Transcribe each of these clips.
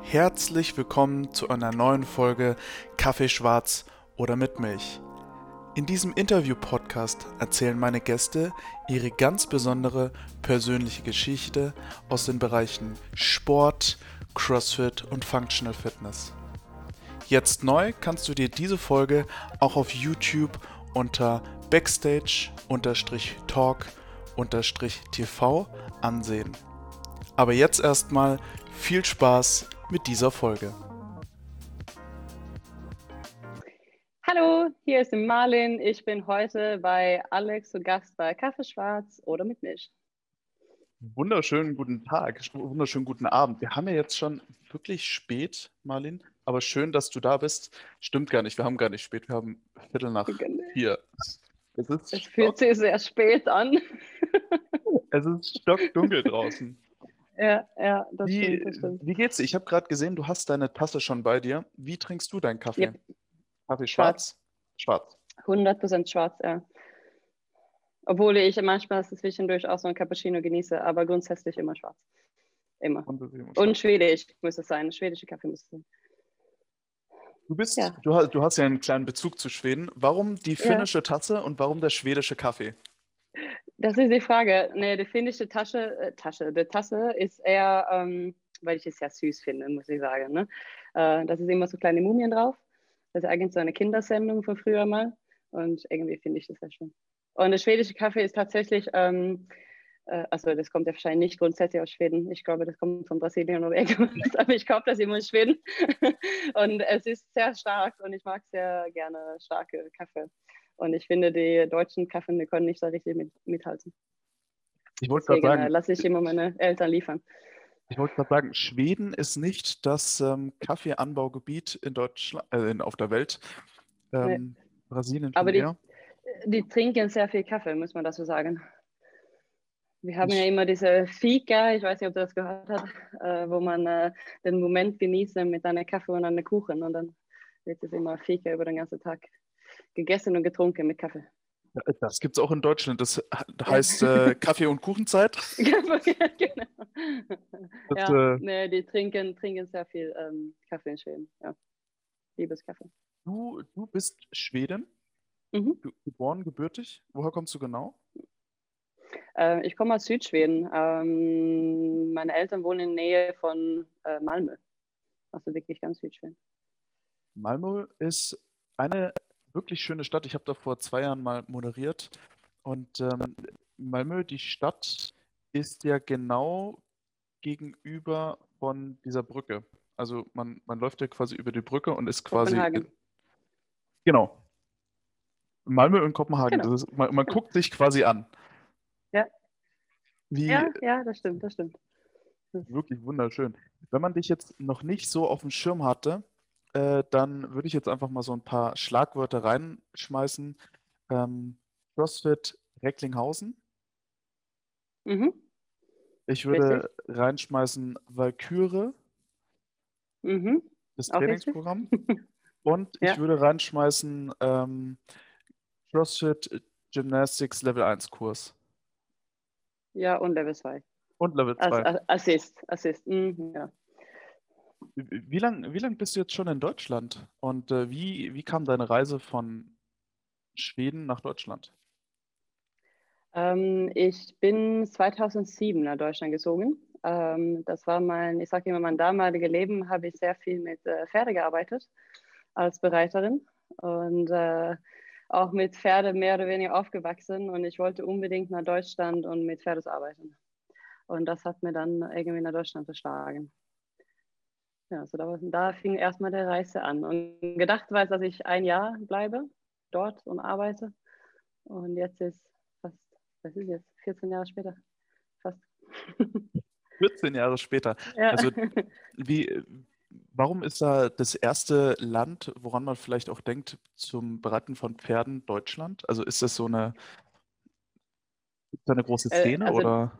Herzlich willkommen zu einer neuen Folge Kaffee schwarz oder mit Milch. In diesem Interview-Podcast erzählen meine Gäste ihre ganz besondere persönliche Geschichte aus den Bereichen Sport, CrossFit und Functional Fitness. Jetzt neu kannst du dir diese Folge auch auf YouTube unter Backstage-Talk-TV ansehen. Aber jetzt erstmal viel Spaß mit dieser Folge. Hallo, hier ist Marlin. Ich bin heute bei Alex zu Gast bei Kaffee Schwarz oder mit Milch. Wunderschönen guten Tag, wunderschönen guten Abend. Wir haben ja jetzt schon wirklich spät, Marlin, aber schön, dass du da bist. Stimmt gar nicht, wir haben gar nicht spät, wir haben Viertel nach vier. Es, ist es fühlt sich sehr spät an. es ist stockdunkel draußen. Ja, ja, das wie, stimmt, das stimmt. Wie geht's dir? Ich habe gerade gesehen, du hast deine Tasse schon bei dir. Wie trinkst du deinen Kaffee? Yep. Kaffee schwarz? Schwarz. 100% schwarz, ja. Obwohl ich manchmal zwischendurch auch so ein Cappuccino genieße, aber grundsätzlich immer schwarz. Immer. Und, Und schwedisch muss es sein. Schwedische Kaffee muss es sein. Du bist, ja. du, du, hast ja einen kleinen Bezug zu Schweden. Warum die finnische ja. Tasse und warum der schwedische Kaffee? Das ist die Frage. Nee, die finnische Tasche, äh, Tasche, die Tasse ist eher, ähm, weil ich es sehr süß finde, muss ich sagen. Ne? Äh, das ist immer so kleine Mumien drauf. Das ist eigentlich so eine Kindersendung von früher mal. Und irgendwie finde ich das sehr schön. Und der schwedische Kaffee ist tatsächlich, ähm, äh, also das kommt ja wahrscheinlich nicht grundsätzlich aus Schweden. Ich glaube, das kommt von Brasilien oder irgendwas, aber ich kaufe das immer in Schweden. und es ist sehr stark und ich mag sehr gerne starke Kaffee. Und ich finde, die deutschen Kaffee die können nicht so richtig mit, mithalten. Ich wollte gerade sagen. Äh, lasse ich immer meine Eltern liefern. Ich wollte gerade sagen, Schweden ist nicht das ähm, Kaffeeanbaugebiet in Deutschland, äh, in, auf der Welt. Ähm, nee. Brasilien. Aber die, die, trinken sehr viel Kaffee, muss man dazu sagen. Wir haben ich, ja immer diese Fika, ich weiß nicht, ob du das gehört hast, äh, wo man äh, den Moment genießt mit einem Kaffee und einem Kuchen und dann wird es immer Fika über den ganzen Tag gegessen und getrunken mit Kaffee. Das gibt es auch in Deutschland. Das heißt äh, Kaffee- und Kuchenzeit. genau. Das, ja, äh, nee, die trinken, trinken sehr viel ähm, Kaffee in Schweden. Ja. Liebes Kaffee. Du, du bist Schweden? Mhm. Du, geboren, gebürtig? Woher kommst du genau? Äh, ich komme aus Südschweden. Ähm, meine Eltern wohnen in der Nähe von äh, Malmö. Also wirklich ganz Südschweden. Malmö ist eine wirklich schöne Stadt. Ich habe da vor zwei Jahren mal moderiert. Und ähm, Malmö, die Stadt, ist ja genau gegenüber von dieser Brücke. Also man, man läuft ja quasi über die Brücke und ist quasi. Kopenhagen. Genau. Malmö und Kopenhagen. Genau. Ist, man, man guckt sich quasi an. Ja. Wie, ja, ja, das stimmt, das stimmt. Wirklich wunderschön. Wenn man dich jetzt noch nicht so auf dem Schirm hatte, äh, dann würde ich jetzt einfach mal so ein paar Schlagwörter reinschmeißen. Ähm, CrossFit Recklinghausen. Mhm. Ich würde richtig. reinschmeißen Valkyrie. Mhm. Das Trainingsprogramm. Und ja. ich würde reinschmeißen ähm, CrossFit Gymnastics Level 1 Kurs. Ja, und Level 2. Und Level 2. Assist, Assist, mhm, ja. Wie lange wie lang bist du jetzt schon in Deutschland? Und äh, wie, wie kam deine Reise von Schweden nach Deutschland? Ähm, ich bin 2007 nach Deutschland gezogen. Ähm, das war mein, ich sage immer, mein damaliges Leben, habe ich sehr viel mit äh, Pferde gearbeitet als Bereiterin und äh, auch mit Pferde mehr oder weniger aufgewachsen und ich wollte unbedingt nach Deutschland und mit Pferdes arbeiten. Und das hat mir dann irgendwie nach Deutschland verschlagen. Ja, also da, da fing erstmal der Reise an. Und gedacht war es, dass ich ein Jahr bleibe dort und arbeite. Und jetzt ist fast, was ist jetzt, 14 Jahre später. Fast. 14 Jahre später. Ja. Also wie, warum ist da das erste Land, woran man vielleicht auch denkt, zum Bereiten von Pferden Deutschland? Also ist das so eine, ist da eine große äh, Szene äh, also, oder?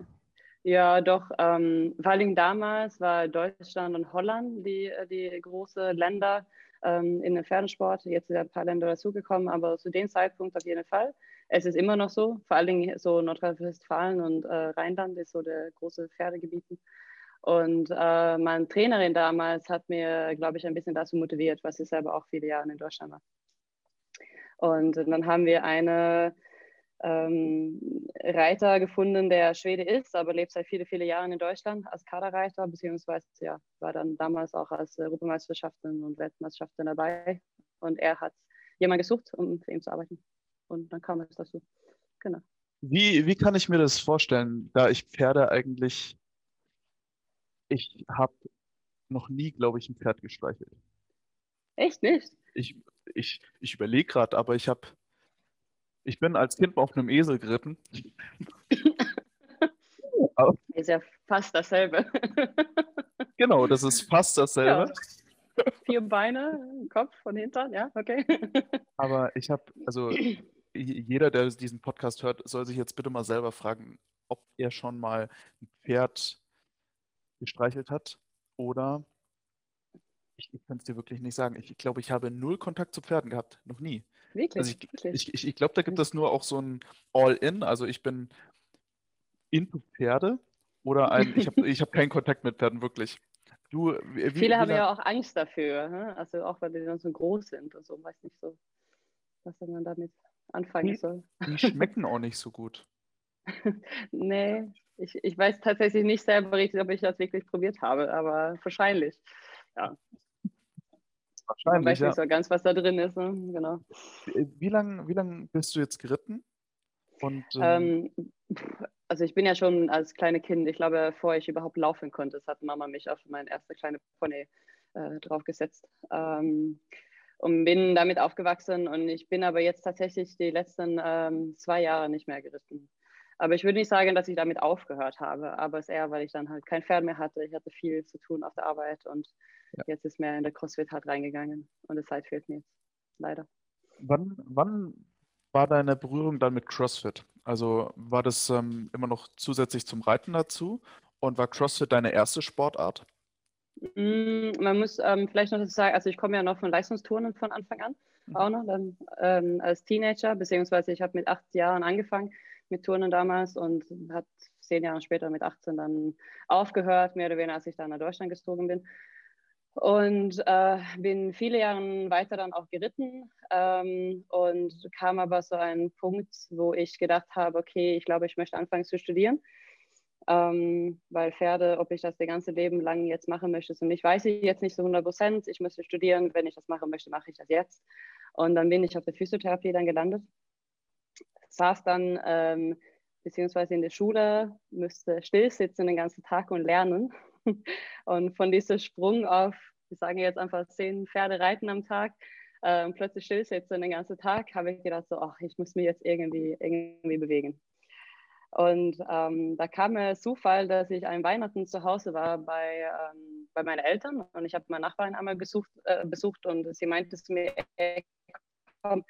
Ja, doch. Ähm, vor allem damals war Deutschland und Holland die, die großen Länder ähm, in den Pferdesport. Jetzt sind ein paar Länder dazugekommen, aber zu dem Zeitpunkt auf jeden Fall. Es ist immer noch so, vor Dingen so Nordrhein-Westfalen und äh, Rheinland ist so der große Pferdegebiet. Und äh, meine Trainerin damals hat mir, glaube ich, ein bisschen dazu motiviert, was ich selber auch viele Jahre in Deutschland war. Und dann haben wir eine ähm, Reiter gefunden, der Schwede ist, aber lebt seit viele, viele Jahren in Deutschland als Kaderreiter, beziehungsweise ja, war dann damals auch als Europameisterschaften und Weltmeisterschaften dabei. Und er hat jemanden gesucht, um für ihn zu arbeiten. Und dann kam es dazu. Genau. Wie, wie kann ich mir das vorstellen, da ich Pferde eigentlich, ich habe noch nie, glaube ich, ein Pferd gestreichelt. Echt nicht? Ich, ich, ich überlege gerade, aber ich habe ich bin als Kind auf einem Esel geritten. ist ja fast dasselbe. genau, das ist fast dasselbe. Ja. Vier Beine, Kopf von hinten, ja, okay. Aber ich habe, also jeder, der diesen Podcast hört, soll sich jetzt bitte mal selber fragen, ob er schon mal ein Pferd gestreichelt hat oder ich, ich kann es dir wirklich nicht sagen. Ich, ich glaube, ich habe null Kontakt zu Pferden gehabt, noch nie. Wirklich? Also ich, ich, ich, ich glaube, da gibt es nur auch so ein All-In. Also ich bin into Pferde oder ein, ich habe ich hab keinen Kontakt mit Pferden, wirklich. Du, wie, Viele wie haben ja auch Angst dafür, ne? also auch weil die dann so groß sind und so, weiß nicht so, was man damit anfangen die, soll. Die schmecken auch nicht so gut. nee, ich, ich weiß tatsächlich nicht selber richtig, ob ich das wirklich probiert habe, aber wahrscheinlich. Ja. Wahrscheinlich. Weiß nicht so ganz, was da drin ist. Ne? Genau. Wie lange wie lang bist du jetzt geritten? Und, ähm, ähm, also ich bin ja schon als kleines Kind, ich glaube, bevor ich überhaupt laufen konnte, das hat Mama mich auf mein erste kleine Pony äh, draufgesetzt. Ähm, und bin damit aufgewachsen und ich bin aber jetzt tatsächlich die letzten ähm, zwei Jahre nicht mehr geritten. Aber ich würde nicht sagen, dass ich damit aufgehört habe, aber es ist eher, weil ich dann halt kein Pferd mehr hatte. Ich hatte viel zu tun auf der Arbeit und ja. jetzt ist mehr in der CrossFit halt reingegangen und die Zeit fehlt mir jetzt, leider. Wann, wann war deine Berührung dann mit CrossFit? Also war das ähm, immer noch zusätzlich zum Reiten dazu und war CrossFit deine erste Sportart? Mm, man muss ähm, vielleicht noch sagen, also ich komme ja noch von Leistungsturnen von Anfang an, mhm. auch noch dann, ähm, als Teenager, beziehungsweise ich habe mit acht Jahren angefangen mit Turnen damals und hat zehn Jahre später mit 18 dann aufgehört, mehr oder weniger, als ich dann nach Deutschland gezogen bin. Und äh, bin viele Jahre weiter dann auch geritten ähm, und kam aber so ein Punkt, wo ich gedacht habe, okay, ich glaube, ich möchte anfangen zu studieren, ähm, weil Pferde, ob ich das das ganze Leben lang jetzt machen möchte, so nicht, weiß ich jetzt nicht so 100 Prozent. Ich müsste studieren, wenn ich das machen möchte, mache ich das jetzt. Und dann bin ich auf der Physiotherapie dann gelandet, saß dann ähm, beziehungsweise in der Schule, müsste still sitzen den ganzen Tag und lernen Und von diesem Sprung auf, ich sage jetzt einfach zehn Pferde reiten am Tag, äh, plötzlich stillsitzen den ganzen Tag, habe ich gedacht, so, ach, ich muss mich jetzt irgendwie, irgendwie bewegen. Und ähm, da kam mir Zufall, dass ich an Weihnachten zu Hause war bei, ähm, bei meinen Eltern und ich habe meine Nachbarin einmal besucht, äh, besucht und sie meinte zu mir, komm,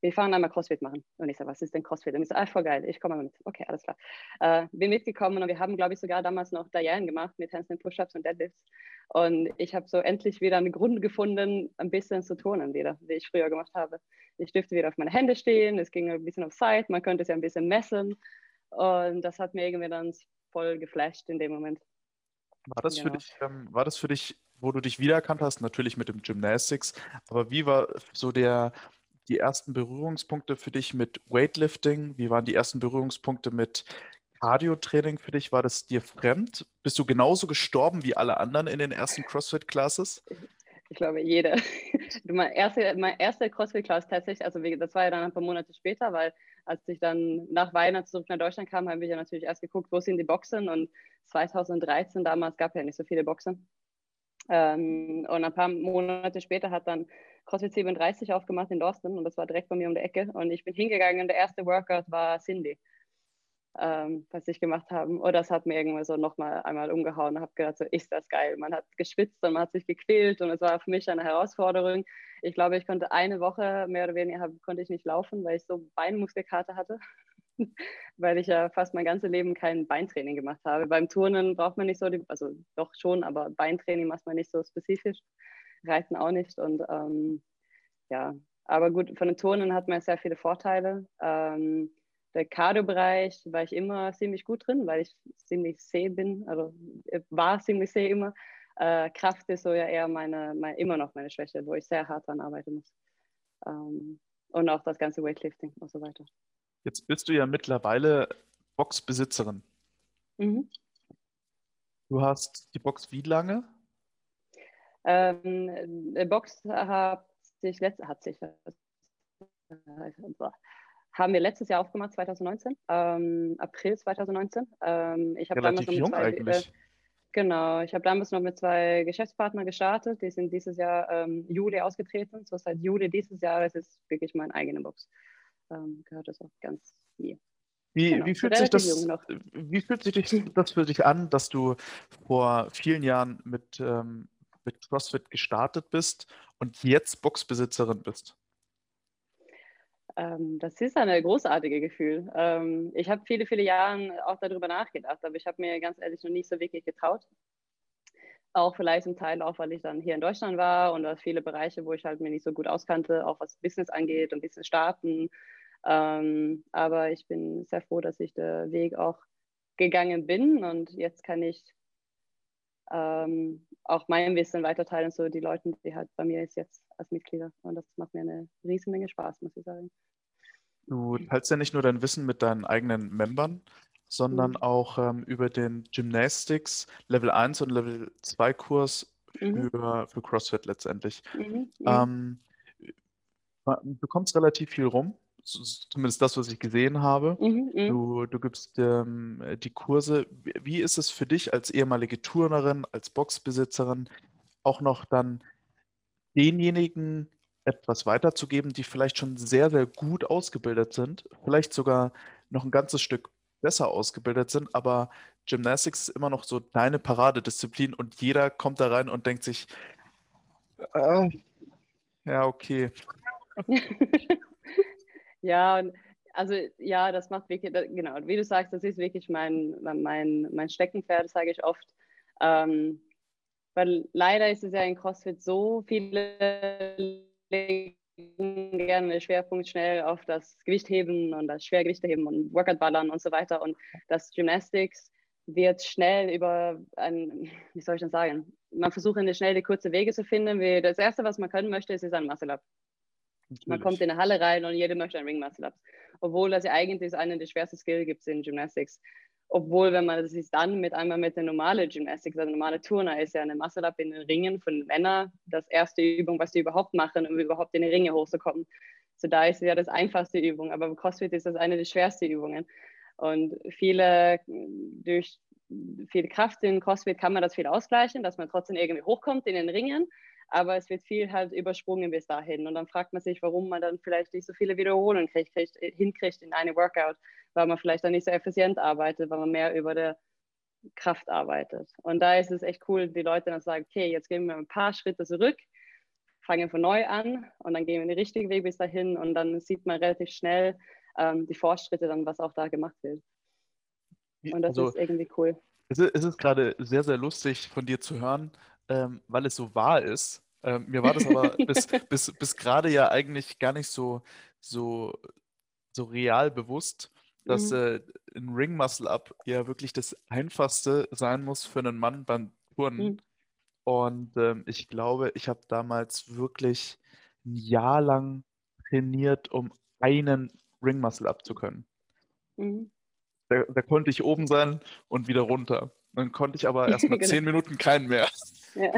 wir fahren einmal CrossFit machen. Und ich so, was ist denn CrossFit? Und ich so, ah, voll geil, ich komme mal mit. Okay, alles klar. Äh, bin mitgekommen und wir haben, glaube ich, sogar damals noch Diane gemacht mit Handstand Push-Ups und Deadlifts. Und ich habe so endlich wieder einen Grund gefunden, ein bisschen zu turnen wieder, wie ich früher gemacht habe. Ich dürfte wieder auf meine Hände stehen, es ging ein bisschen auf Zeit, man könnte es ja ein bisschen messen. Und das hat mir irgendwie dann voll geflasht in dem Moment. War das, genau. für dich, ähm, war das für dich, wo du dich wiedererkannt hast, natürlich mit dem Gymnastics, aber wie war so der, die ersten Berührungspunkte für dich mit Weightlifting? Wie waren die ersten Berührungspunkte mit Cardio-Training für dich? War das dir fremd? Bist du genauso gestorben wie alle anderen in den ersten CrossFit-Classes? Ich glaube, jeder. mein erster mein erste CrossFit-Class tatsächlich, also das war ja dann ein paar Monate später, weil als ich dann nach Weihnachten zurück nach Deutschland kam, habe ich ja natürlich erst geguckt, wo sind die Boxen und 2013 damals gab es ja nicht so viele Boxen. Ähm, und ein paar Monate später hat dann CrossFit 37 aufgemacht in Dorsten und das war direkt bei mir um die Ecke. Und ich bin hingegangen und der erste Workout war Cindy, ähm, was ich gemacht habe. Und das hat mir irgendwie so nochmal einmal umgehauen und habe gedacht, so ist das geil. Man hat geschwitzt und man hat sich gequält und es war für mich eine Herausforderung. Ich glaube, ich konnte eine Woche mehr oder weniger konnte ich nicht laufen, weil ich so Beinmuskelkarte hatte. weil ich ja fast mein ganzes Leben kein Beintraining gemacht habe. Beim Turnen braucht man nicht so, die, also doch schon, aber Beintraining macht man nicht so spezifisch. Reiten auch nicht. Und ähm, ja, aber gut, von den Turnen hat man sehr viele Vorteile. Ähm, der Cardio-Bereich war ich immer ziemlich gut drin, weil ich ziemlich zäh bin, also äh, war ziemlich zäh immer. Äh, Kraft ist so ja eher meine, meine, immer noch meine Schwäche, wo ich sehr hart daran arbeiten muss. Ähm, und auch das ganze Weightlifting und so weiter. Jetzt bist du ja mittlerweile Boxbesitzerin. Mhm. Du hast die Box wie lange? Ähm, die Box hat sich, letzt, hat sich äh, haben wir letztes Jahr aufgemacht, 2019, ähm, April 2019. Ähm, ich habe damals noch mit zwei, äh, genau, ich habe damals noch mit zwei Geschäftspartnern gestartet. Die sind dieses Jahr ähm, Juli ausgetreten. So seit Juli dieses Jahres ist wirklich meine eigene Box. Ähm, gehört das auch ganz mir. Wie, genau, wie, fühlt sich das, wie fühlt sich das für dich an, dass du vor vielen Jahren mit, ähm, mit CrossFit gestartet bist und jetzt Boxbesitzerin bist? Ähm, das ist ein großartiges Gefühl. Ähm, ich habe viele, viele Jahre auch darüber nachgedacht, aber ich habe mir ganz ehrlich noch nicht so wirklich getraut. Auch vielleicht zum Teil auch, weil ich dann hier in Deutschland war und da viele Bereiche, wo ich halt mir nicht so gut auskannte, auch was Business angeht und Business starten. Ähm, aber ich bin sehr froh, dass ich den Weg auch gegangen bin und jetzt kann ich ähm, auch mein Wissen weiterteilen, so die Leute, die halt bei mir ist jetzt als Mitglieder. Und das macht mir eine riesen Menge Spaß, muss ich sagen. Du teilst ja nicht nur dein Wissen mit deinen eigenen Membern, sondern mhm. auch ähm, über den Gymnastics Level 1 und Level 2 Kurs mhm. für, für CrossFit letztendlich. Mhm. mhm. Ähm, du kommst relativ viel rum, zumindest das, was ich gesehen habe. Mhm, mhm, du, du gibst ähm, die Kurse. Wie ist es für dich als ehemalige Turnerin, als Boxbesitzerin, auch noch dann denjenigen etwas weiterzugeben, die vielleicht schon sehr, sehr gut ausgebildet sind, vielleicht sogar noch ein ganzes Stück besser ausgebildet sind, aber Gymnastics ist immer noch so deine Paradedisziplin und jeder kommt da rein und denkt sich, äh, ja, okay. ja, also ja, das macht wirklich, genau, wie du sagst, das ist wirklich mein, mein, mein Steckenpferd, sage ich oft. Ähm, weil leider ist es ja in CrossFit so, viele legen gerne den Schwerpunkt schnell auf das Gewichtheben und das Schwergewichteheben und Workout-Ballern und so weiter. Und das Gymnastics wird schnell über ein, wie soll ich das sagen, man versucht eine schnelle, kurze Wege zu finden. Das Erste, was man können möchte, ist, ist ein Muscle-Up. Man kommt in eine Halle rein und jeder möchte ein Ring-Muscle-Up. Obwohl das ja eigentlich einer der schwersten Skills gibt in Gymnastics. Obwohl, wenn man sich dann mit einmal mit der normalen Gymnastik, also normale Turner ist ja eine Muscle-Up in den Ringen von Männern das erste Übung, was die überhaupt machen, um überhaupt in die Ringe hochzukommen. So da ist es ja das einfachste Übung, aber CrossFit ist das eine der schwersten Übungen. Und viele, durch viel Kraft in CrossFit kann man das viel ausgleichen, dass man trotzdem irgendwie hochkommt in den Ringen, aber es wird viel halt übersprungen bis dahin. Und dann fragt man sich, warum man dann vielleicht nicht so viele Wiederholungen kriegt, kriegt, hinkriegt in einem Workout weil man vielleicht dann nicht so effizient arbeitet, weil man mehr über der Kraft arbeitet. Und da ist es echt cool, die Leute dann sagen, okay, jetzt gehen wir ein paar Schritte zurück, fangen von neu an und dann gehen wir den richtigen Weg bis dahin und dann sieht man relativ schnell ähm, die Fortschritte dann, was auch da gemacht wird. Und das also, ist irgendwie cool. Es ist, es ist gerade sehr, sehr lustig von dir zu hören, ähm, weil es so wahr ist. Ähm, mir war das aber bis, bis, bis gerade ja eigentlich gar nicht so, so, so real bewusst dass mhm. äh, ein Ring Muscle Up ja wirklich das einfachste sein muss für einen Mann beim Turnen. Mhm. Und ähm, ich glaube, ich habe damals wirklich ein Jahr lang trainiert, um einen Ring Muscle Up zu können. Mhm. Da, da, konnte ich oben sein und wieder runter. Dann konnte ich aber erst mal genau. zehn Minuten keinen mehr. Ja.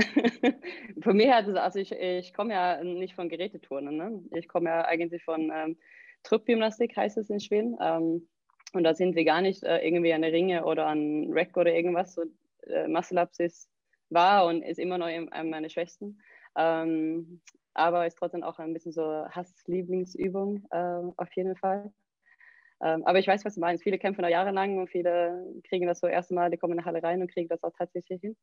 Mich hat es, also ich, ich komme ja nicht von Geräteturnen, ne? ich komme ja eigentlich von ähm, Truppgymnastik, heißt es in Schweden. Ähm, und da sind wir gar nicht äh, irgendwie an der Ringe oder an Rack oder irgendwas. So, äh, Muscle Ups ist, war und ist immer noch eine meiner Schwächsten. Ähm, aber ist trotzdem auch ein bisschen so Hass-Lieblingsübung äh, auf jeden Fall. Ähm, aber ich weiß, was du meinst. Viele kämpfen da jahrelang und viele kriegen das so erste Mal, die kommen in die Halle rein und kriegen das auch tatsächlich hin.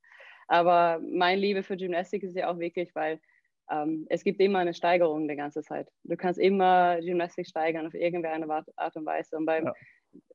Aber meine Liebe für Gymnastik ist ja auch wirklich, weil ähm, es gibt immer eine Steigerung die ganze Zeit. Du kannst immer Gymnastik steigern auf irgendeine Art und Weise. Und beim ja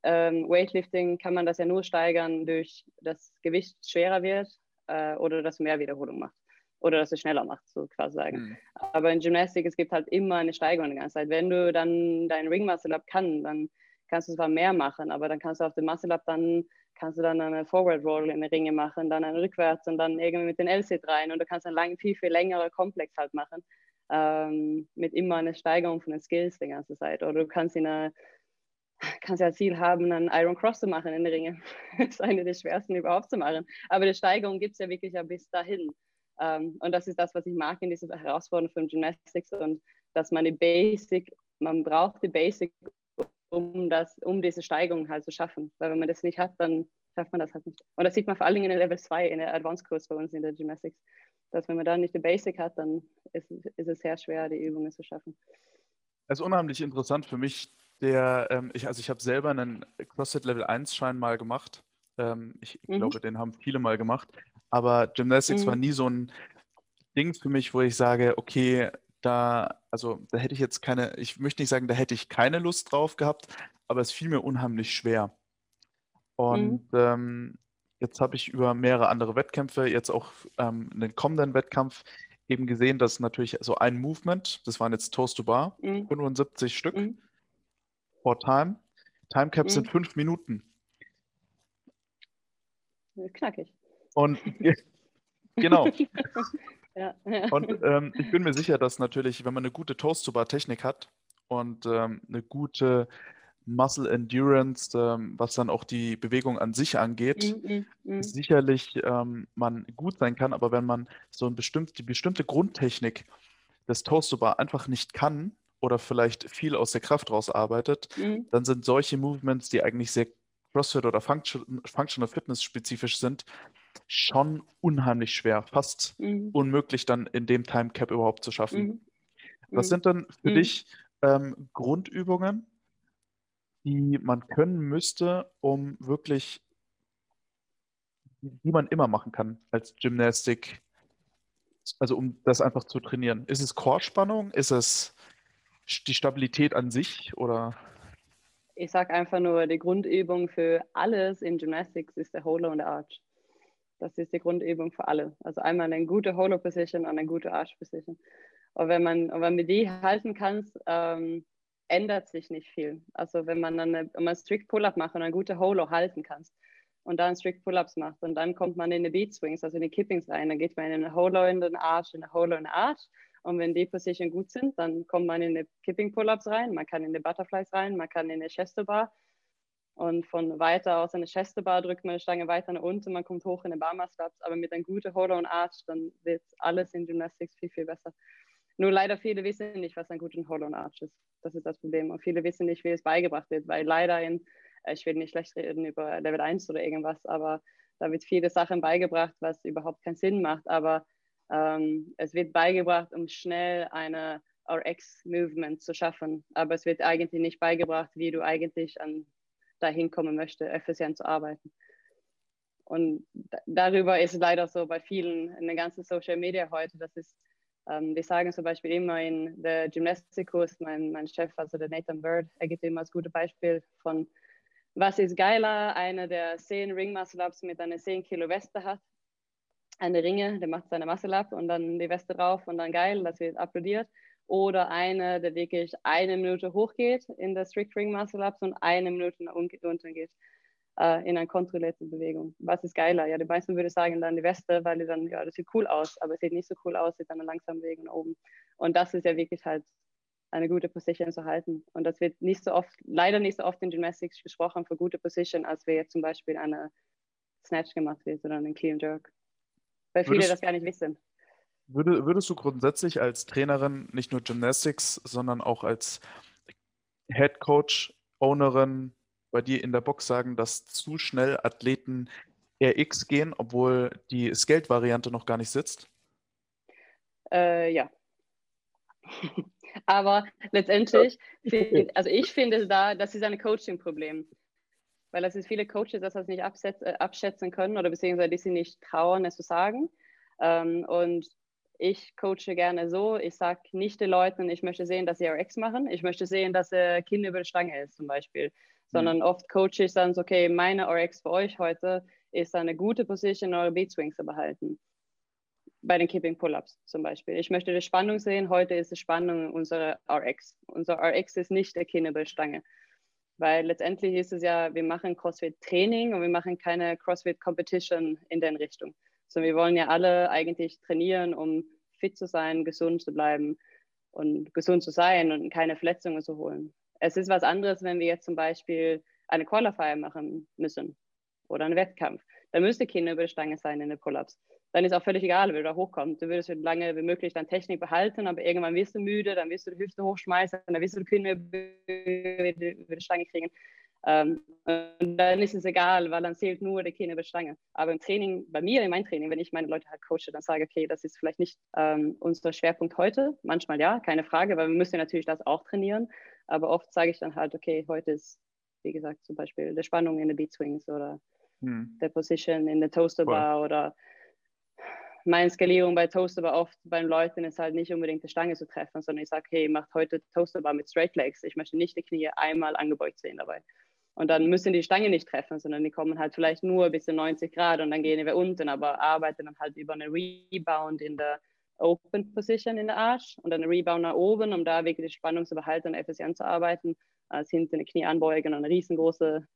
ähm, Weightlifting kann man das ja nur steigern durch das Gewicht schwerer wird äh, oder dass du mehr Wiederholung machst oder dass du schneller machst, so quasi sagen. Mhm. Aber in Gymnastik, es gibt halt immer eine Steigerung die ganze Zeit. Wenn du dann dein Ring Muscle Up kann, dann kannst du zwar mehr machen, aber dann kannst du auf dem Muscle Up dann kannst du dann eine Forward Roll in die Ringe machen, dann einen rückwärts und dann irgendwie mit den LC rein und du kannst einen lang, viel, viel längere Komplex halt machen ähm, mit immer einer Steigerung von den Skills die ganze Zeit. Oder du kannst in einer kannst ja Ziel haben, einen Iron Cross zu machen in den Ringen. das ist eine der schwersten überhaupt zu machen. Aber die Steigerung gibt es ja wirklich ja bis dahin. Um, und das ist das, was ich mag in dieser Herausforderung von Gymnastics und dass man die Basic, man braucht die Basic, um, das, um diese Steigerung halt zu schaffen. Weil wenn man das nicht hat, dann schafft man das halt nicht. Und das sieht man vor allen Dingen in der Level 2, in der Advanced-Kurs bei uns in der Gymnastics. Dass wenn man da nicht die Basic hat, dann ist, ist es sehr schwer, die Übungen zu schaffen. Es ist unheimlich interessant für mich, der, ähm, ich, also ich habe selber einen CrossFit Level 1 Schein mal gemacht. Ähm, ich mhm. glaube, den haben viele mal gemacht. Aber Gymnastics mhm. war nie so ein Ding für mich, wo ich sage, okay, da, also da hätte ich jetzt keine, ich möchte nicht sagen, da hätte ich keine Lust drauf gehabt, aber es fiel mir unheimlich schwer. Und mhm. ähm, jetzt habe ich über mehrere andere Wettkämpfe, jetzt auch ähm, einen kommenden Wettkampf, eben gesehen, dass natürlich so ein Movement, das waren jetzt Toast to Bar, mhm. 75 Stück mhm. for Time. Time Caps sind mhm. fünf Minuten. Knackig. Und genau. ja. Und ähm, ich bin mir sicher, dass natürlich, wenn man eine gute Toast-to-Bar-Technik hat und ähm, eine gute Muscle Endurance, ähm, was dann auch die Bewegung an sich angeht, mm, mm, mm. sicherlich ähm, man gut sein kann, aber wenn man so ein bestimmt, die bestimmte Grundtechnik des Toast-to-Bar einfach nicht kann oder vielleicht viel aus der Kraft rausarbeitet, mhm. dann sind solche Movements, die eigentlich sehr CrossFit oder Function, Functional Fitness spezifisch sind, schon unheimlich schwer, fast mhm. unmöglich dann in dem Time Cap überhaupt zu schaffen. Mhm. Was mhm. sind dann für mhm. dich ähm, Grundübungen, die man können müsste, um wirklich, die man immer machen kann als Gymnastik, also um das einfach zu trainieren? Ist es Chorspannung? Ist es die Stabilität an sich oder? Ich sage einfach nur, die Grundübung für alles in Gymnastics ist der Holo und der Arch. Das ist die Grundübung für alle. Also einmal eine gute Holo Position und eine gute Arch Position. Und wenn man, und wenn man die halten kann, ähm, ändert sich nicht viel. Also wenn man dann eine, man Strict Pull-Up macht und eine gute Holo halten kann und dann Strict Pull-Ups macht und dann kommt man in die Beat Swings, also in die Kippings rein, dann geht man in eine Holo in den Arch, in eine Holo in den Arch und wenn die Position gut sind, dann kommt man in die Kipping Pull-Ups rein, man kann in die Butterflies rein, man kann in die Chest Bar und von weiter aus eine Chest Bar drückt man die Stange weiter nach unten, man kommt hoch in den Barma Slaps, aber mit einem guten Holo und Arch, dann wird alles in Gymnastics viel, viel besser. Nur leider viele wissen nicht, was ein guter Holo und Arch ist. Das ist das Problem. Und viele wissen nicht, wie es beigebracht wird, weil leider in, äh, ich will nicht schlecht reden über Level 1 oder irgendwas, aber da wird viele Sachen beigebracht, was überhaupt keinen Sinn macht. Aber ähm, es wird beigebracht, um schnell eine RX-Movement zu schaffen. Aber es wird eigentlich nicht beigebracht, wie du eigentlich an, dahin kommen möchtest, effizient zu arbeiten. Und darüber ist leider so bei vielen in den ganzen Social Media heute, das ist ähm, wir sagen zum Beispiel immer in der Gymnastikkurs, mein, mein Chef, also der Nathan Bird, er gibt immer als gutes Beispiel von, was ist geiler, einer, der 10 Ring Muscle Ups mit einer 10 Kilo Weste hat, eine Ringe, der macht seine Muscle Up und dann die Weste drauf und dann geil, das wird applaudiert. Oder einer, der wirklich eine Minute hochgeht in der Strict Ring Muscle Ups und eine Minute nach unten geht äh, in einer kontrollierten Bewegung. Was ist geiler? Ja, die meisten würden sagen dann die Weste, weil die dann, ja, das sieht cool aus, aber es sieht nicht so cool aus, sieht dann langsam Bewegung nach oben. Und das ist ja wirklich halt eine gute Position zu halten. Und das wird nicht so oft, leider nicht so oft in Gymnastics gesprochen für gute Position, als wir jetzt zum Beispiel eine Snatch gemacht wird oder einen Clean Jerk. Weil viele würdest, das gar nicht wissen. Würdest du grundsätzlich als Trainerin nicht nur Gymnastics, sondern auch als Head Coach, Ownerin bei dir in der Box sagen, dass zu schnell Athleten RX gehen, obwohl die Skate-Variante noch gar nicht sitzt? Äh, ja. Aber letztendlich, also ich finde da, das ist ein Coaching-Problem. Weil es ist viele Coaches, dass das nicht äh, abschätzen können oder beziehungsweise die sie nicht trauen, es zu sagen. Ähm, und ich coache gerne so, ich sage nicht den Leuten, ich möchte sehen, dass sie RX machen. Ich möchte sehen, dass er Kind über die Stange ist zum Beispiel sondern mhm. oft coache ich dann so, okay, meine RX für euch heute ist eine gute Position, eure Beat Swings zu behalten. Bei den Keeping Pull-Ups zum Beispiel. Ich möchte die Spannung sehen. Heute ist die Spannung unserer RX. Unser RX ist nicht der Kinnebelstange. Weil letztendlich ist es ja, wir machen CrossFit-Training und wir machen keine CrossFit-Competition in der Richtung. Sondern wir wollen ja alle eigentlich trainieren, um fit zu sein, gesund zu bleiben und gesund zu sein und keine Verletzungen zu holen. Es ist was anderes, wenn wir jetzt zum Beispiel eine Qualifier machen müssen oder einen Wettkampf. Da müsste Kinder über die Stange sein in den Pull-Ups. Dann ist auch völlig egal, wie du da hochkommst. Du würdest so lange wie möglich deine Technik behalten, aber irgendwann wirst du müde, dann wirst du die Hüfte hochschmeißen, dann wirst du die Kinder über die Stange kriegen. Ähm, und dann ist es egal, weil dann zählt nur der Kinder über Stange. Aber im Training, bei mir in meinem Training, wenn ich meine Leute halt coache, dann sage ich, okay, das ist vielleicht nicht ähm, unser Schwerpunkt heute. Manchmal ja, keine Frage, weil wir müssen natürlich das auch trainieren. Aber oft sage ich dann halt, okay, heute ist, wie gesagt, zum Beispiel der Spannung in den Beat Swings oder hm. der Position in der Toaster Bar Voll. oder meine Skalierung bei Toaster Bar oft beim Leuten ist halt nicht unbedingt die Stange zu treffen, sondern ich sage, hey, macht heute Toaster Bar mit Straight Legs. Ich möchte nicht die Knie einmal angebeugt sehen dabei. Und dann müssen die Stange nicht treffen, sondern die kommen halt vielleicht nur bis zu 90 Grad und dann gehen wir unten, aber arbeiten dann halt über eine Rebound in der Open Position in der Arsch und dann eine Rebound nach oben, um da wirklich die Spannung zu behalten und effizient zu arbeiten, als hinten eine Knie anbeugen und eine riesengroße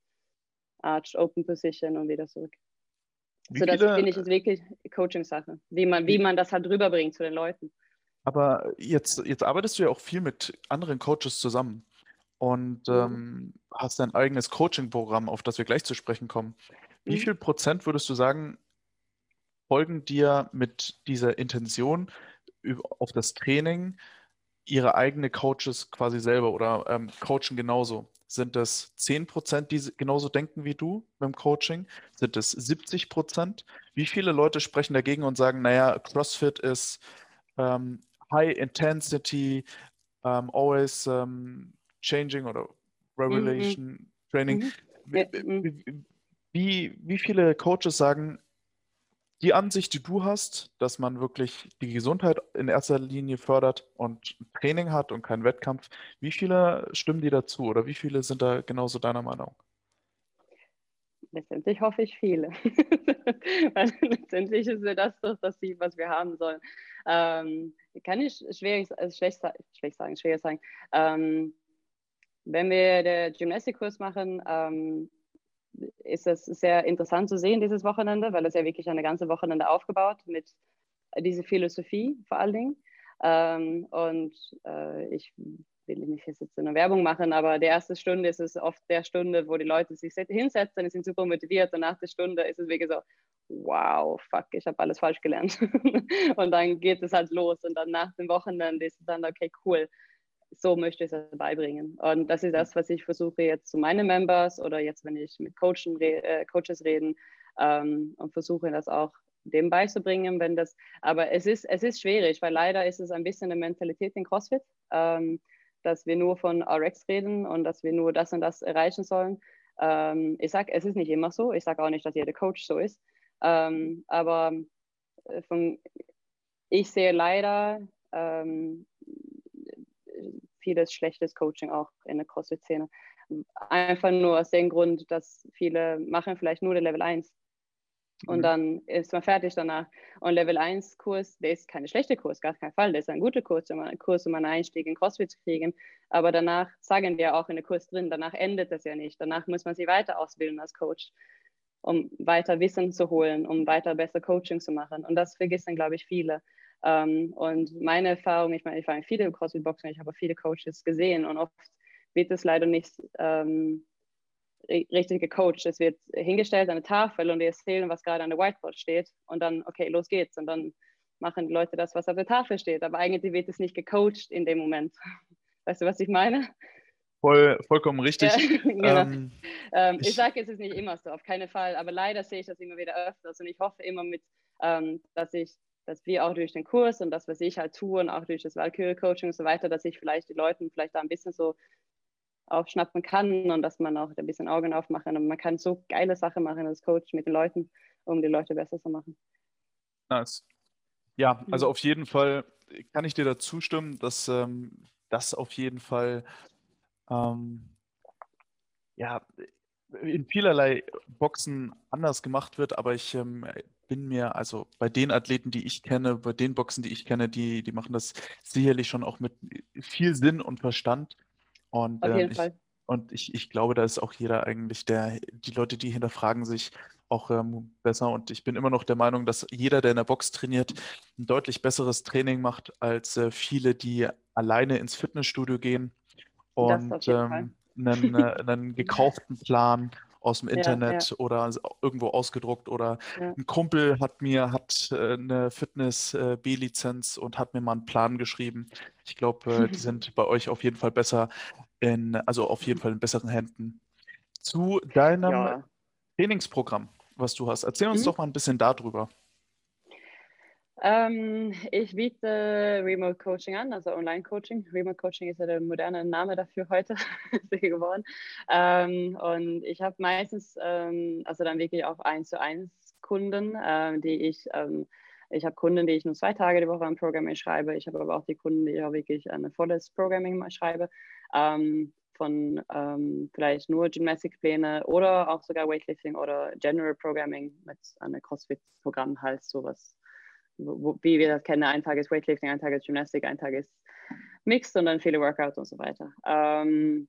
Arch Open Position und wieder zurück. Wie so, das finde ich ist wirklich Coaching-Sache, wie man, wie man das halt rüberbringt zu den Leuten. Aber jetzt, jetzt arbeitest du ja auch viel mit anderen Coaches zusammen und mhm. ähm, hast dein eigenes Coaching-Programm, auf das wir gleich zu sprechen kommen. Wie mhm. viel Prozent würdest du sagen, folgen dir mit dieser Intention auf das Training ihre eigene Coaches quasi selber oder ähm, coachen genauso? Sind es 10 Prozent, die genauso denken wie du beim Coaching? Sind es 70 Prozent? Wie viele Leute sprechen dagegen und sagen, naja, CrossFit ist ähm, High Intensity, ähm, always ähm, changing oder Revelation mhm. Training. Mhm. Wie, mhm. wie, wie viele Coaches sagen, die Ansicht, die du hast, dass man wirklich die Gesundheit in erster Linie fördert und Training hat und keinen Wettkampf, wie viele stimmen die dazu oder wie viele sind da genauso deiner Meinung? Letztendlich hoffe ich viele. Letztendlich ist ja das doch das Ziel, was wir haben sollen. Ähm, kann ich schwierig, also schlecht, schlecht sagen, schwer sagen. Ähm, wenn wir den Gymnastikkurs machen, ähm, ist es sehr interessant zu sehen dieses Wochenende, weil es ja wirklich eine ganze Wochenende aufgebaut mit dieser Philosophie vor allen Dingen. Ähm, und äh, ich will nicht jetzt eine Werbung machen, aber die erste Stunde ist es oft der Stunde, wo die Leute sich hinsetzen, sind super motiviert und nach der Stunde ist es wirklich so, wow, fuck, ich habe alles falsch gelernt. und dann geht es halt los und dann nach dem Wochenende ist es dann, okay, cool, so möchte ich es beibringen. Und das ist das, was ich versuche jetzt zu meinen Members oder jetzt, wenn ich mit Coachen, äh, Coaches reden ähm, und versuche das auch dem beizubringen, wenn das, aber es ist, es ist schwierig, weil leider ist es ein bisschen eine Mentalität in CrossFit, ähm, dass wir nur von RX reden und dass wir nur das und das erreichen sollen. Ähm, ich sage, es ist nicht immer so, ich sage auch nicht, dass jeder Coach so ist, ähm, aber äh, von, ich sehe leider ähm, vieles schlechtes Coaching auch in der CrossFit-Szene. Einfach nur aus dem Grund, dass viele machen vielleicht nur den Level 1 und mhm. dann ist man fertig danach. Und Level 1 Kurs, der ist kein schlechter Kurs, gar kein Fall. Der ist ein guter Kurs, um, Kurs, um einen Einstieg in CrossFit zu kriegen. Aber danach sagen wir auch in der Kurs drin, danach endet das ja nicht. Danach muss man sich weiter ausbilden als Coach, um weiter Wissen zu holen, um weiter besser Coaching zu machen. Und das vergessen, glaube ich, viele. Ähm, und meine Erfahrung, ich meine, ich war in viele CrossFit-Boxen, ich habe viele Coaches gesehen und oft wird es leider nicht ähm, richtig gecoacht. Es wird hingestellt an eine Tafel und die erzählen, was gerade an der Whiteboard steht und dann, okay, los geht's. Und dann machen die Leute das, was auf der Tafel steht. Aber eigentlich wird es nicht gecoacht in dem Moment. Weißt du, was ich meine? Voll, vollkommen richtig. Ja, genau. ähm, ähm, ich, ich sage, es ist nicht immer so, auf keinen Fall. Aber leider sehe ich das immer wieder öfters und ich hoffe immer mit, ähm, dass ich dass wir auch durch den Kurs und das, was ich halt tue und auch durch das Valkyrie-Coaching und so weiter, dass ich vielleicht die Leuten vielleicht da ein bisschen so aufschnappen kann und dass man auch ein bisschen Augen aufmachen und man kann so geile Sachen machen als Coach mit den Leuten, um die Leute besser zu machen. Nice. Ja, mhm. also auf jeden Fall kann ich dir da zustimmen, dass ähm, das auf jeden Fall ähm, ja, in vielerlei Boxen anders gemacht wird, aber ich ähm, bin mir, also bei den Athleten, die ich kenne, bei den Boxen, die ich kenne, die, die machen das sicherlich schon auch mit viel Sinn und Verstand. Und ähm, ich. Und ich, ich glaube, da ist auch jeder eigentlich, der, die Leute, die hinterfragen sich auch ähm, besser. Und ich bin immer noch der Meinung, dass jeder, der in der Box trainiert, ein deutlich besseres Training macht als äh, viele, die alleine ins Fitnessstudio gehen und ähm, einen, äh, einen gekauften Plan aus dem Internet ja, ja. oder irgendwo ausgedruckt oder ja. ein Kumpel hat mir hat äh, eine Fitness äh, B-Lizenz und hat mir mal einen Plan geschrieben. Ich glaube, die sind bei euch auf jeden Fall besser in, also auf jeden Fall in besseren Händen. Zu deinem Trainingsprogramm, was du hast. Erzähl uns mhm. doch mal ein bisschen darüber. Ähm, ich biete Remote Coaching an, also Online Coaching. Remote Coaching ist ja der moderne Name dafür heute geworden. Ähm, und ich habe meistens, ähm, also dann wirklich auch eins zu eins Kunden, äh, die ich, ähm, ich habe Kunden, die ich nur zwei Tage die Woche am Programming schreibe. Ich habe aber auch die Kunden, die ich auch wirklich ein volles Programming mal schreibe. Ähm, von ähm, vielleicht nur Gymnastikpläne oder auch sogar Weightlifting oder General Programming mit einem CrossFit-Programm halt sowas wo, wie wir das kennen, ein Tag ist Weightlifting, ein Tag ist Gymnastik, ein Tag ist Mixed und dann viele Workouts und so weiter. Ähm,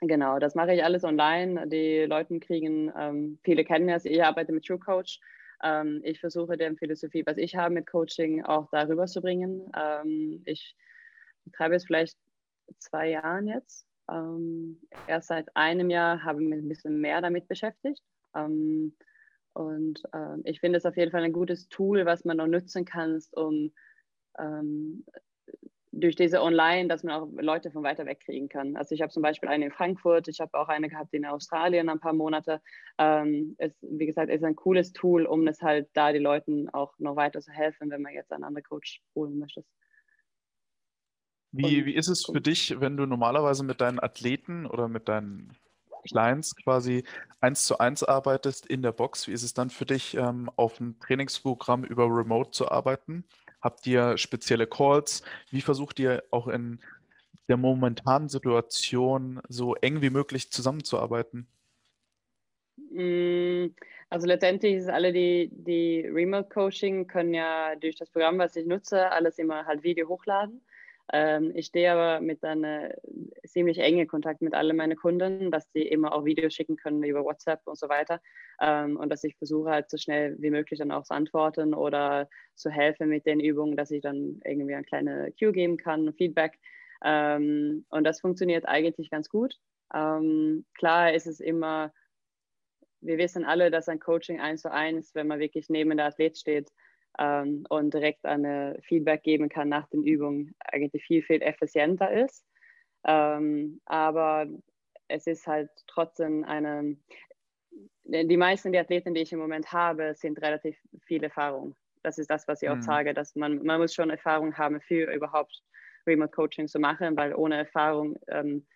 genau, das mache ich alles online. Die Leute kriegen, ähm, viele kennen das, ich arbeite mit True Coach. Ähm, ich versuche deren Philosophie, was ich habe mit Coaching, auch darüber zu bringen. Ähm, ich betreibe es vielleicht zwei Jahren jetzt. Ähm, erst seit einem Jahr habe ich mich ein bisschen mehr damit beschäftigt. Und ähm, ich finde es auf jeden Fall ein gutes Tool, was man noch nutzen kann, um ähm, durch diese Online, dass man auch Leute von weiter weg kriegen kann. Also ich habe zum Beispiel eine in Frankfurt, ich habe auch eine gehabt in Australien ein paar Monate. Ähm, es, wie gesagt, ist ein cooles Tool, um es halt da die Leuten auch noch weiter zu helfen, wenn man jetzt einen anderen Coach holen möchte. Wie, wie ist es für dich, wenn du normalerweise mit deinen Athleten oder mit deinen Clients quasi eins zu eins arbeitest in der Box. Wie ist es dann für dich, ähm, auf ein Trainingsprogramm über Remote zu arbeiten? Habt ihr spezielle Calls? Wie versucht ihr auch in der momentanen Situation so eng wie möglich zusammenzuarbeiten? Mm, also letztendlich ist alle die, die Remote Coaching können ja durch das Programm, was ich nutze, alles immer halt Video hochladen. Ähm, ich stehe aber mit einem ziemlich engen Kontakt mit allen meinen Kunden, dass sie immer auch Videos schicken können über WhatsApp und so weiter. Ähm, und dass ich versuche halt so schnell wie möglich dann auch zu antworten oder zu helfen mit den Übungen, dass ich dann irgendwie eine kleine Cue geben kann, Feedback. Ähm, und das funktioniert eigentlich ganz gut. Ähm, klar ist es immer, wir wissen alle, dass ein Coaching eins zu eins, wenn man wirklich neben der Athlet steht, ähm, und direkt eine Feedback geben kann nach den Übungen, eigentlich viel, viel effizienter ist. Ähm, aber es ist halt trotzdem eine, die meisten der Athleten, die ich im Moment habe, sind relativ viel Erfahrung. Das ist das, was ich auch mhm. sage, dass man, man muss schon Erfahrung haben für überhaupt Remote Coaching zu machen, weil ohne Erfahrung ähm,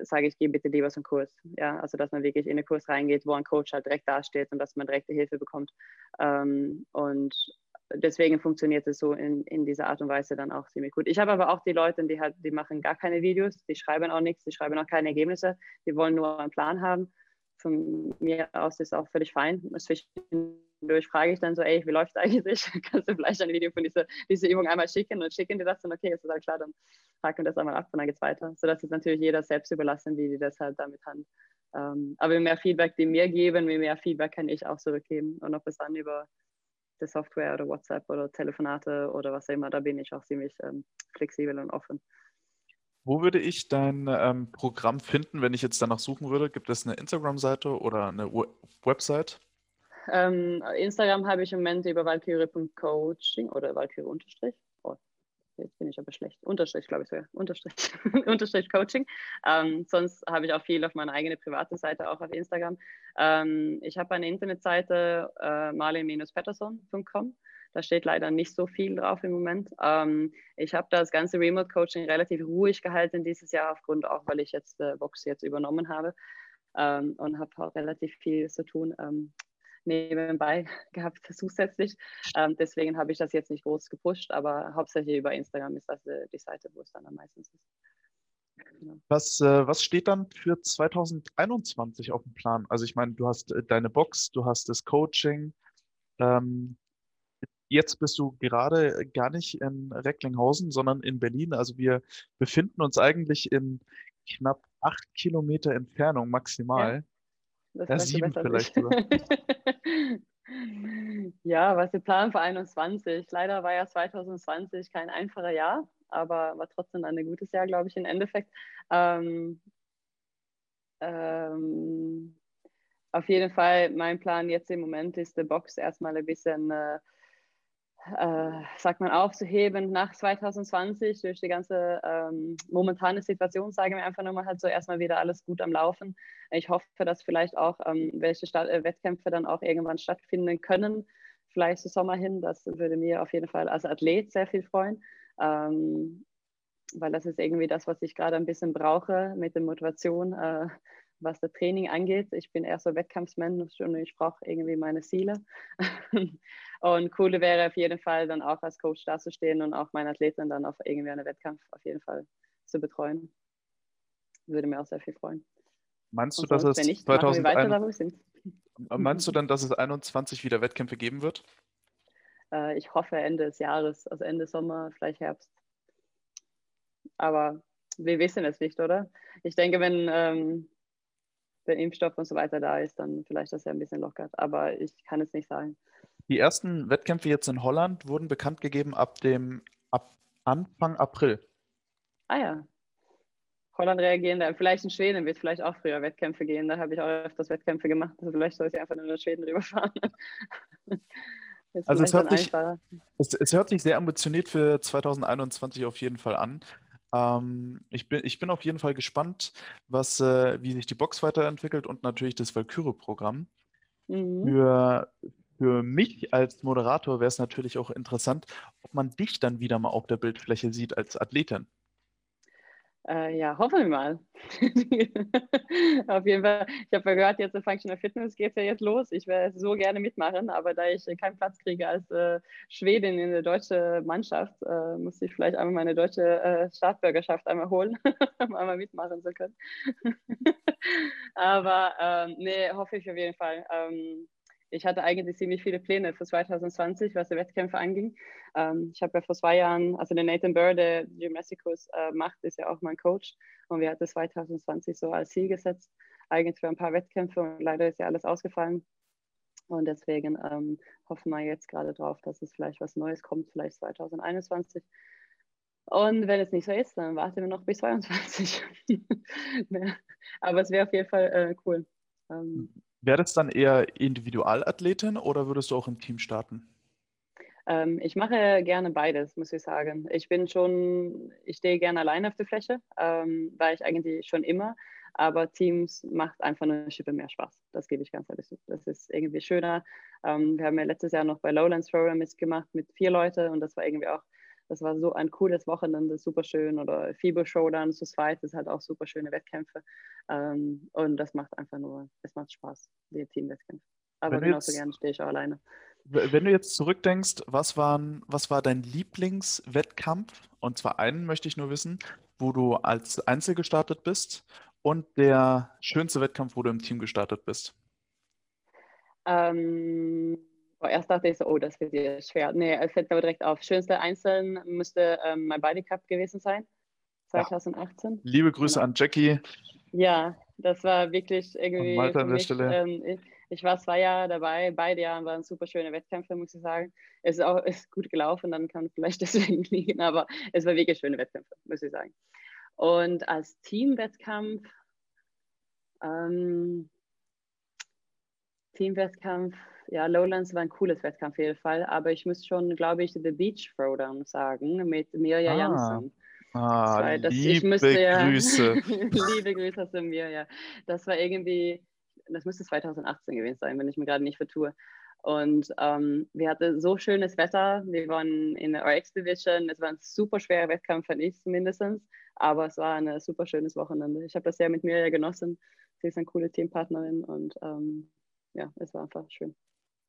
sage ich, geh bitte lieber so einen Kurs. Ja, also dass man wirklich in einen Kurs reingeht, wo ein Coach halt direkt dasteht und dass man direkte Hilfe bekommt. Ähm, und deswegen funktioniert es so in, in dieser Art und Weise dann auch ziemlich gut. Ich habe aber auch die Leute, die halt, die machen gar keine Videos, die schreiben auch nichts, die schreiben auch keine Ergebnisse, die wollen nur einen Plan haben. Von mir aus ist auch völlig fein. Zwischendurch frage ich dann so, ey, wie läuft eigentlich? Kannst du vielleicht ein Video von dieser, dieser Übung einmal schicken und schicken die das dann, okay, ist das halt klar, dann haken wir das einmal ab und dann geht es weiter. So dass es natürlich jeder selbst überlassen, wie die das halt damit haben. Ähm, aber je mehr Feedback die mir geben, je mehr Feedback kann ich auch zurückgeben. Und ob es dann über der Software oder WhatsApp oder Telefonate oder was auch immer, da bin ich auch ziemlich ähm, flexibel und offen. Wo würde ich dein ähm, Programm finden, wenn ich jetzt danach suchen würde? Gibt es eine Instagram-Seite oder eine Website? Ähm, Instagram habe ich im Moment über valkyrie.coaching oder valkyrie- jetzt bin ich aber schlecht, Unterstrich, glaube ich sogar, Unterstrich, Unterstrich Coaching. Ähm, sonst habe ich auch viel auf meiner eigenen private Seite, auch auf Instagram. Ähm, ich habe eine Internetseite, äh, marlin-patterson.com. Da steht leider nicht so viel drauf im Moment. Ähm, ich habe das ganze Remote Coaching relativ ruhig gehalten dieses Jahr, aufgrund auch, weil ich jetzt äh, Vox jetzt übernommen habe ähm, und habe auch relativ viel zu tun. Ähm, nebenbei gehabt zusätzlich. Ähm, deswegen habe ich das jetzt nicht groß gepusht, aber hauptsächlich über Instagram ist das äh, die Seite, wo es dann am meisten ist. Genau. Was, äh, was steht dann für 2021 auf dem Plan? Also ich meine, du hast äh, deine Box, du hast das Coaching. Ähm, jetzt bist du gerade gar nicht in Recklinghausen, sondern in Berlin. Also wir befinden uns eigentlich in knapp acht Kilometer Entfernung maximal. Das Ja, sieben besser vielleicht. Ja, was wir planen für 21. Leider war ja 2020 kein einfacher Jahr, aber war trotzdem ein gutes Jahr, glaube ich, im Endeffekt. Ähm, ähm, auf jeden Fall, mein Plan jetzt im Moment ist, die Box erstmal ein bisschen, äh, äh, sagt man, aufzuheben nach 2020 durch die ganze ähm, momentane Situation, sagen wir einfach nochmal halt so erstmal wieder alles gut am Laufen. Ich hoffe, dass vielleicht auch ähm, welche Stadt äh, Wettkämpfe dann auch irgendwann stattfinden können, vielleicht zum Sommer hin. Das würde mir auf jeden Fall als Athlet sehr viel freuen. Ähm, weil das ist irgendwie das, was ich gerade ein bisschen brauche mit der Motivation, äh, was das Training angeht. Ich bin eher so Wettkampfsmensch und ich brauche irgendwie meine Ziele. und cool wäre auf jeden Fall dann auch als Coach dazustehen und auch meine Athleten dann auf irgendwie einen Wettkampf auf jeden Fall zu betreuen. Würde mir auch sehr viel freuen. Meinst du, dass es wenn nicht, machen wir weiter 2021 da, wo wir sind. meinst du dann, dass es 21 wieder Wettkämpfe geben wird? Äh, ich hoffe Ende des Jahres, also Ende Sommer, vielleicht Herbst. Aber wir wissen es nicht, oder? Ich denke, wenn ähm, der Impfstoff und so weiter da ist, dann vielleicht das ja ein bisschen lockert. Aber ich kann es nicht sagen. Die ersten Wettkämpfe jetzt in Holland wurden bekannt gegeben ab dem ab Anfang April. Ah ja. Holland reagieren da. Vielleicht in Schweden wird vielleicht auch früher Wettkämpfe gehen. Da habe ich auch öfters Wettkämpfe gemacht. Also vielleicht soll ich einfach nur nach Schweden rüberfahren. Also es hört sich-. Es, es hört sich sehr ambitioniert für 2021 auf jeden Fall an. Ähm, ich bin, ich bin auf jeden Fall gespannt, was, äh, wie sich die Box weiterentwickelt und natürlich das Valkyrie-Programm. Mhm. Für, für mich als Moderator wäre es natürlich auch interessant, ob man dich dann wieder mal auf der Bildfläche sieht als Athletin. Äh, ja, hoffen wir mal. Auf jeden Fall. Ich habe ja gehört, jetzt in Functional Fitness geht es ja jetzt los. Ich werde so gerne mitmachen, aber da ich keinen Platz kriege als äh, Schwedin in der deutschen Mannschaft, äh, muss ich vielleicht einmal meine deutsche äh, Staatsbürgerschaft einmal holen, um einmal mitmachen zu können. aber ähm, nee, hoffe ich auf jeden Fall. Ähm, ich hatte eigentlich ziemlich viele Pläne für 2020, was die Wettkämpfe anging. Ähm, ich habe ja vor zwei Jahren, also der Nathan Burr, der Gymnasticus äh, macht, ist ja auch mein Coach. Und wir hatten 2020 so als Ziel gesetzt, eigentlich für ein paar Wettkämpfe. Und leider ist ja alles ausgefallen. Und deswegen ähm, hoffen wir jetzt gerade drauf, dass es vielleicht was Neues kommt, vielleicht 2021. Und wenn es nicht so ist, dann warten wir noch bis 2022. Aber es wäre auf jeden Fall äh, cool. Ähm, Wäre das dann eher Individualathletin oder würdest du auch im Team starten? Ähm, ich mache gerne beides, muss ich sagen. Ich bin schon, ich stehe gerne alleine auf der Fläche, ähm, war ich eigentlich schon immer. Aber Teams macht einfach eine Schippe mehr Spaß. Das gebe ich ganz ehrlich zu. Das ist irgendwie schöner. Ähm, wir haben ja letztes Jahr noch bei Lowlands Throwdown mitgemacht mit vier Leuten und das war irgendwie auch, das war so ein cooles Wochenende, super schön. Oder FIBO Showdown zu zweit, das hat auch super schöne Wettkämpfe. Ähm, und das macht einfach nur, es macht Spaß, die Teamwettkämpfe. Aber Wenn genauso jetzt- gerne stehe ich auch alleine. Wenn du jetzt zurückdenkst, was waren, was war dein Lieblingswettkampf? Und zwar einen möchte ich nur wissen, wo du als Einzel gestartet bist und der schönste Wettkampf, wo du im Team gestartet bist. Ähm, erst dachte ich so, oh, das wird dir schwer. Nee, es fällt aber direkt auf. Schönste Einzeln müsste ähm, mein Body Cup gewesen sein, Ja. 2018. Liebe Grüße Genau. an Jackie. Ja, das war wirklich irgendwie Malte an der mich, Stelle. ähm, ich, ich war zwei Jahre dabei, beide Jahre waren super schöne Wettkämpfe, muss ich sagen. Es ist auch ist gut gelaufen, dann kann vielleicht deswegen liegen, aber es war wirklich schöne Wettkämpfe, muss ich sagen. Und als Teamwettkampf, ähm, Teamwettkampf, ja, Lowlands war ein cooles Wettkampf auf jeden Fall, aber ich muss schon, glaube ich, The Beach Throwdown sagen mit Mirja Ah, Janssen. Ah, Weil das, ich liebe müsste Grüße. liebe Grüße zu mir, ja. Das war irgendwie, das müsste 2018 gewesen sein, wenn ich mir gerade nicht vertue. Und ähm, wir hatten so schönes Wetter. Wir waren in der RX Division. Es war ein super schwerer Wettkampf, fand ich zumindest. Aber es war ein super schönes Wochenende. Ich habe das sehr mit mir genossen. Sie ist eine coole Teampartnerin und ähm, ja, es war einfach schön.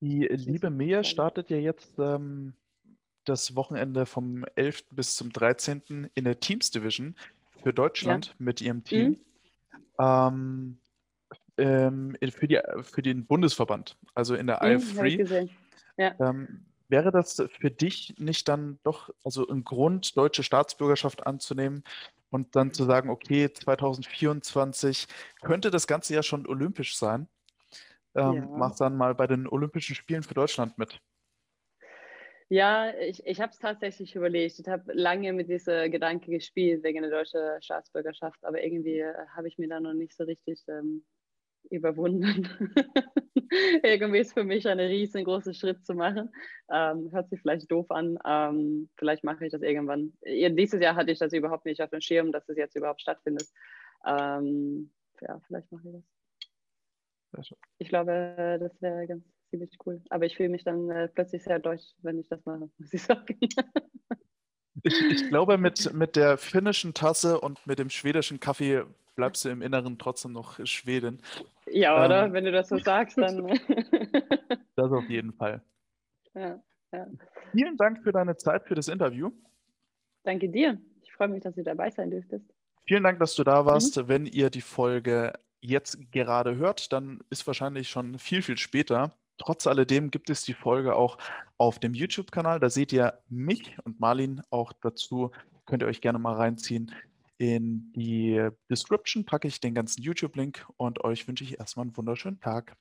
Die liebe Mia startet ja jetzt ähm, das Wochenende vom 11. bis zum 13. in der Teams Division für Deutschland mit ihrem Team. Ähm, ähm, in- für die, für den Bundesverband, also in der Mhm, IF3. habe ich gesehen. Ähm, wäre das für dich nicht dann doch also ein Grund, deutsche Staatsbürgerschaft anzunehmen und dann zu sagen, okay, 2024 könnte das Ganze ja schon olympisch sein. Ähm, Ja. mach dann mal bei den Olympischen Spielen für Deutschland mit. Ja, ich, ich habe es tatsächlich überlegt. Ich habe lange mit dieser Gedanke gespielt wegen der deutschen Staatsbürgerschaft, aber irgendwie äh, habe ich mir da noch nicht so richtig ähm, überwunden. irgendwie ist für mich ein riesengroßer Schritt zu machen. Ähm, hört sich vielleicht doof an. Ähm, vielleicht mache ich das irgendwann. Dieses Jahr hatte ich das überhaupt nicht auf dem Schirm, dass es jetzt überhaupt stattfindet. Ähm, ja, vielleicht mache ich das. Ich glaube, das wäre ganz ziemlich cool. Aber ich fühle mich dann äh, plötzlich sehr deutsch, wenn ich das mache, muss ich sagen. Ich, ich glaube, mit, mit der finnischen Tasse und mit dem schwedischen Kaffee bleibst du im Inneren trotzdem noch Schwedin. ja, oder? Ähm. Wenn du das so sagst, dann. Das auf jeden Fall. ja, ja. Vielen Dank für deine Zeit für das Interview. Danke dir. Ich freue mich, dass du dabei sein dürftest. Vielen Dank, dass du da warst. Wenn ihr die Folge jetzt gerade hört, dann ist wahrscheinlich schon viel, viel später. Trotz alledem gibt es die Folge auch auf dem YouTube-Kanal. Da seht ihr mich und Marlin auch dazu. Könnt ihr euch gerne mal reinziehen. In die Description packe ich den ganzen YouTube-Link und euch wünsche ich erstmal einen wunderschönen Tag.